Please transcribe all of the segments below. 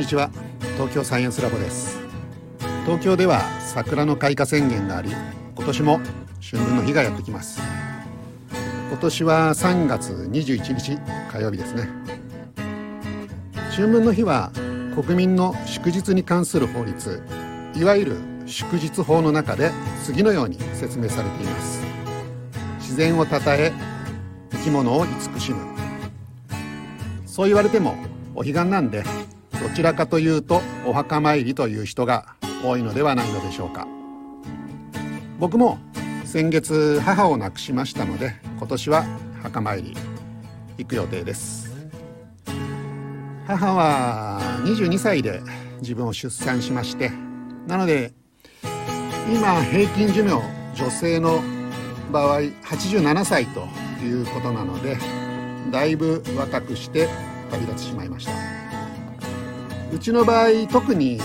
にちは。東京サイエンスラボです。東京では桜の開花宣言があり今年も春分の日がやってきます。今年は3月21日火曜日ですね。春分の日は国民の祝日に関する法律いわゆる祝日法の中で次のように説明されています。自然をたたえ生き物を慈しむ。そう言われてもお彼岸なんでどちらかというとお墓参りという人が多いのではないのでしょうか。僕も先月母を亡くしましたので今年は墓参り行く予定です。母は22歳で自分を出産しましてなので今平均寿命女性の場合87歳ということなのでだいぶ若くして旅立ってしまいました。うちの場合特に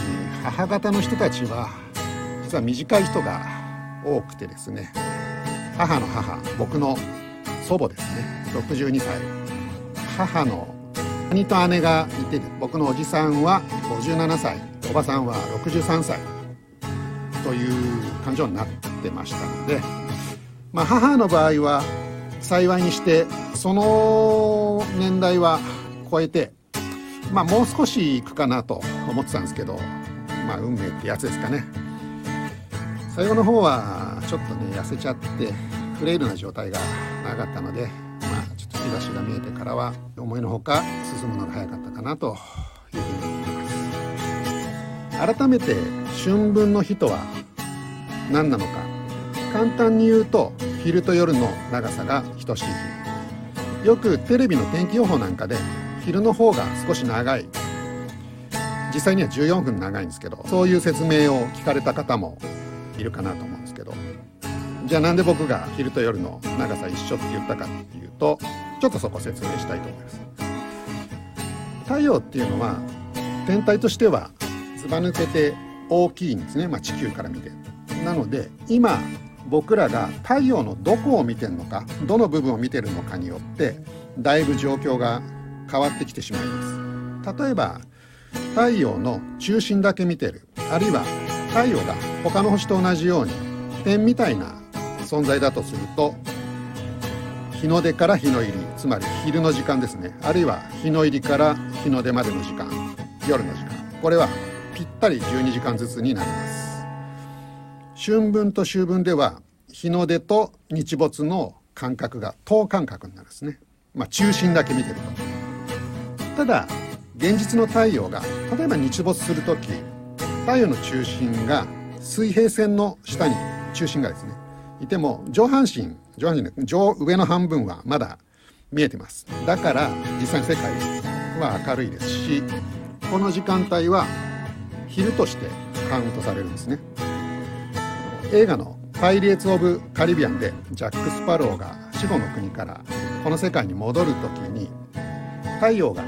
母方の人たちは実は短い人が多くてですね母の母僕の祖母ですね。62歳。母の兄と姉がいて僕のおじさんは57歳。おばさんは63歳。という感情になってましたので、まあ、母の場合は幸いにしてその年代は超えて、まあ、もう少し行くかなと思ってたんですけど、まあ、運命ってやつですかね。最後の方はちょっとね痩せちゃってフレイルな状態がなかったので、まあ、ちょっと日差しが見えてからは思いのほか進むのが早かったかなというふうに思います。改めて春分の日とは何なのか。簡単に言うと昼と夜の長さが等しい日。よくテレビの天気予報なんかで昼の方が少し長い。実際には14分長いんですけどそういう説明を聞かれた方もいるかなと思うんですけど。じゃあなんで僕が昼と夜の長さ一緒って言ったかっていうとちょっとそこ説明したいと思います。太陽っていうのは天体としてはずば抜けて大きいんですね、まあ、地球から見て。なので今僕らが太陽のどこを見てるのかどの部分を見てるのかによってだいぶ状況が変わってきてしまいます。例えば太陽の中心だけ見てるあるいは太陽が他の星と同じように点みたいな存在だとすると日の出から日の入りつまり昼の時間ですね。あるいは日の入りから日の出までの時間夜の時間。これはぴったり12時間ずつになります。春分と秋分では日の出と日没の間隔が等間隔になるんですね。まあ中心だけ見てると。ただ現実の太陽が例えば日没する時太陽の中心が水平線の下に中心がですねいても上半身上半身上上の半分はまだ見えてますだから実際の世界は明るいですしこの時間帯は昼としてカウントされるんですね映画の「パイレーツ・オブ・カリビアン」でジャック・スパローが死後の国からこの世界に戻る時に太陽が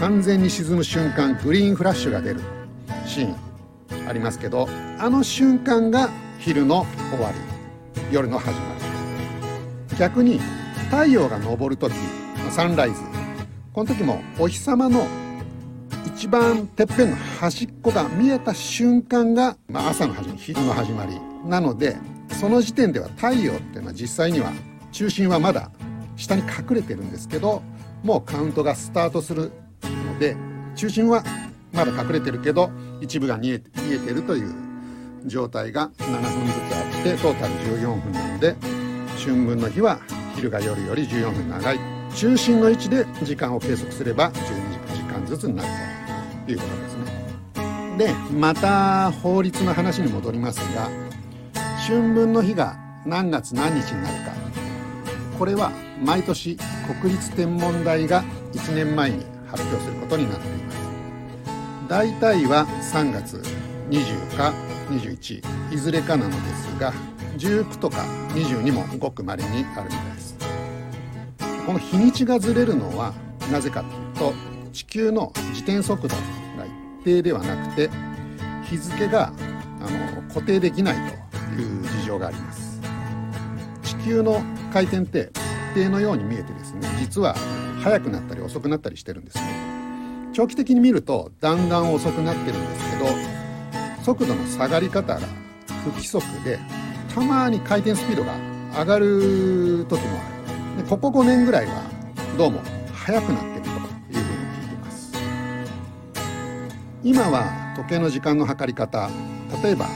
完全に沈む瞬間グリーンフラッシュが出る。シーン。ありますけどあの瞬間が昼の終わり。夜の始まり。逆に太陽が昇る時サンライズ。この時もお日様の一番てっぺんの端っこが見えた瞬間が、まあ、朝の始まり昼の始まり。なのでその時点では太陽っていうのは実際には中心はまだ下に隠れてるんですけどもうカウントがスタートする中心はまだ隠れてるけど一部が見え見えてるという状態が7分ずつあってトータル14分なので春分の日は昼が夜より14分長い中心の位置で時間を計測すれば12時間ずつになるということですね。でまた法律の話に戻りますが春分の日が何月何日になるかこれは毎年国立天文台が1年前に発表することになっています。大体は3月20か21いずれかなのですが19とか22もごく稀にあるみたいです。この日にちがずれるのはなぜかというと地球の自転速度が一定ではなくて日付があの固定できないという事情があります。地球の回転って定のように見えてですね実は速くなったり遅くなったりしてるんですね。長期的に見るとだんだん遅くなってるんですけど速度の下がり方が不規則でたまに回転スピードが上がる時もある。でここ5年ぐらいはどうも速くなってるというふうに聞いてます。今は時計の時間の測り方例えば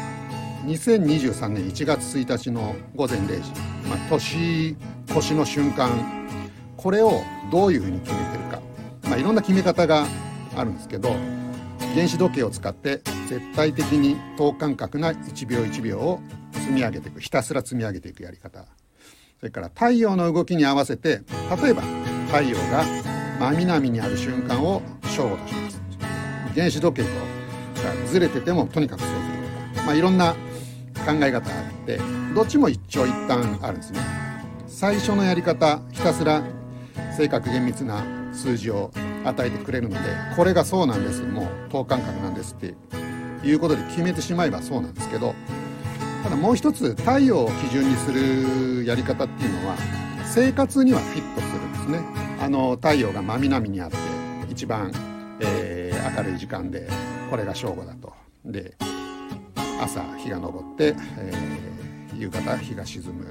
2023年1月1日の午前0時、まあ、年越しの瞬間これをどういうふうに決めてるか、まあ、いろんな決め方があるんですけど原子時計を使って絶対的に等間隔な1秒1秒を積み上げていく。ひたすら積み上げていくやり方。それから太陽の動きに合わせて例えば太陽が真南にある瞬間を正午とします。原子時計とずれててもとにかくそうするとか、まあ、いろんな考え方があってどっちも一長一短あるんですね。最初のやり方ひたすら正確厳密な数字を与えてくれるのでこれがそうなんですもう等間隔なんですっていうことで決めてしまえばそうなんですけどただもう一つ太陽を基準にするやり方っていうのは生活にはフィットするんですね。あの太陽が真南にあって一番、えー、明るい時間でこれが正午だと。で朝日が昇って、えー、夕方日が沈む。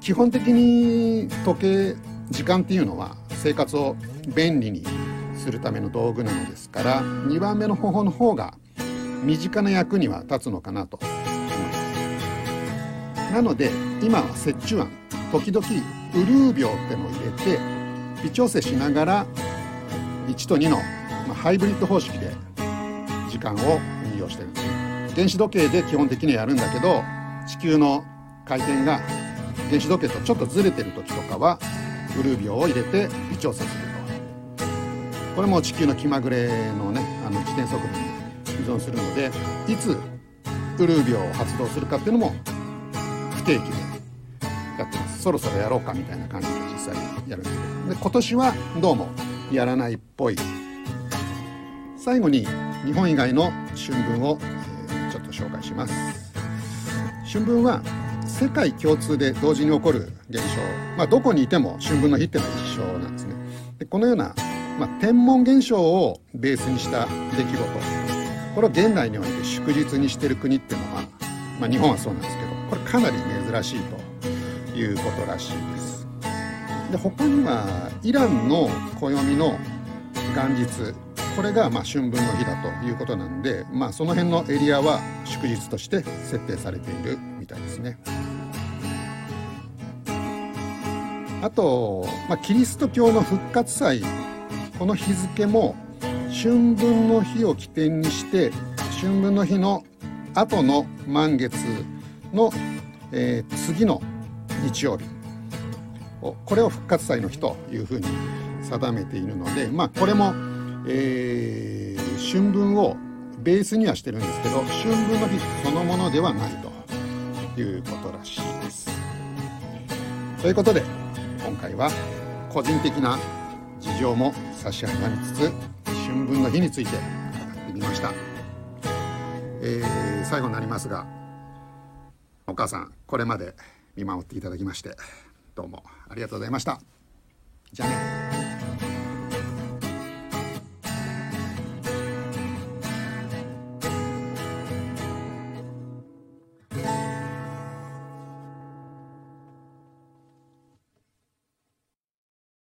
基本的に時計時間っていうのは生活を便利にするための道具なのですから2番目の方法の方が身近な役には立つのかなと思います。なので今は折衷案時々ウルー秒ってのを入れて微調整しながら1と2の、ハイブリッド方式で時間を運用してるんです。ね原子時計で基本的にはやるんだけど地球の回転が原子時計とちょっとずれてる時とかはウルー秒を入れて微調整すると。これも地球の気まぐれのねあの自転速度に依存するのでいつウルー秒を発動するかっていうのも不定期でやってます。そろそろやろうかみたいな感じで実際やるんですで今年はどうもやらないっぽい。最後に日本以外の春分を、えー、ちょっと紹介します。春分は世界共通で同時に起こる現象、まあ、どこにいても春分の日っていうのは一緒なんですね。でこのような、まあ、天文現象をベースにした出来事。これを現代において祝日にしてる国っていうのは、まあ、日本はそうなんですけどこれかなり珍しいということらしいです。で他にはイランの暦の元日これがま春分の日だということなんで、まあ、その辺のエリアは祝日として設定されているみたいですね。あと、まあ、キリスト教の復活祭この日付も春分の日を起点にして春分の日の後の満月の、えー、次の日曜日これを復活祭の日というふうに定めているので、まあ、これも、えー、春分をベースにはしてるんですけど春分の日そのものではないということらしいです。ということで今回は個人的な事情も差し挟みつつ春分の日について語ってみました、えー、最後になりますがお母さんこれまで見守っていただきましてどうもありがとうございました。じゃあね。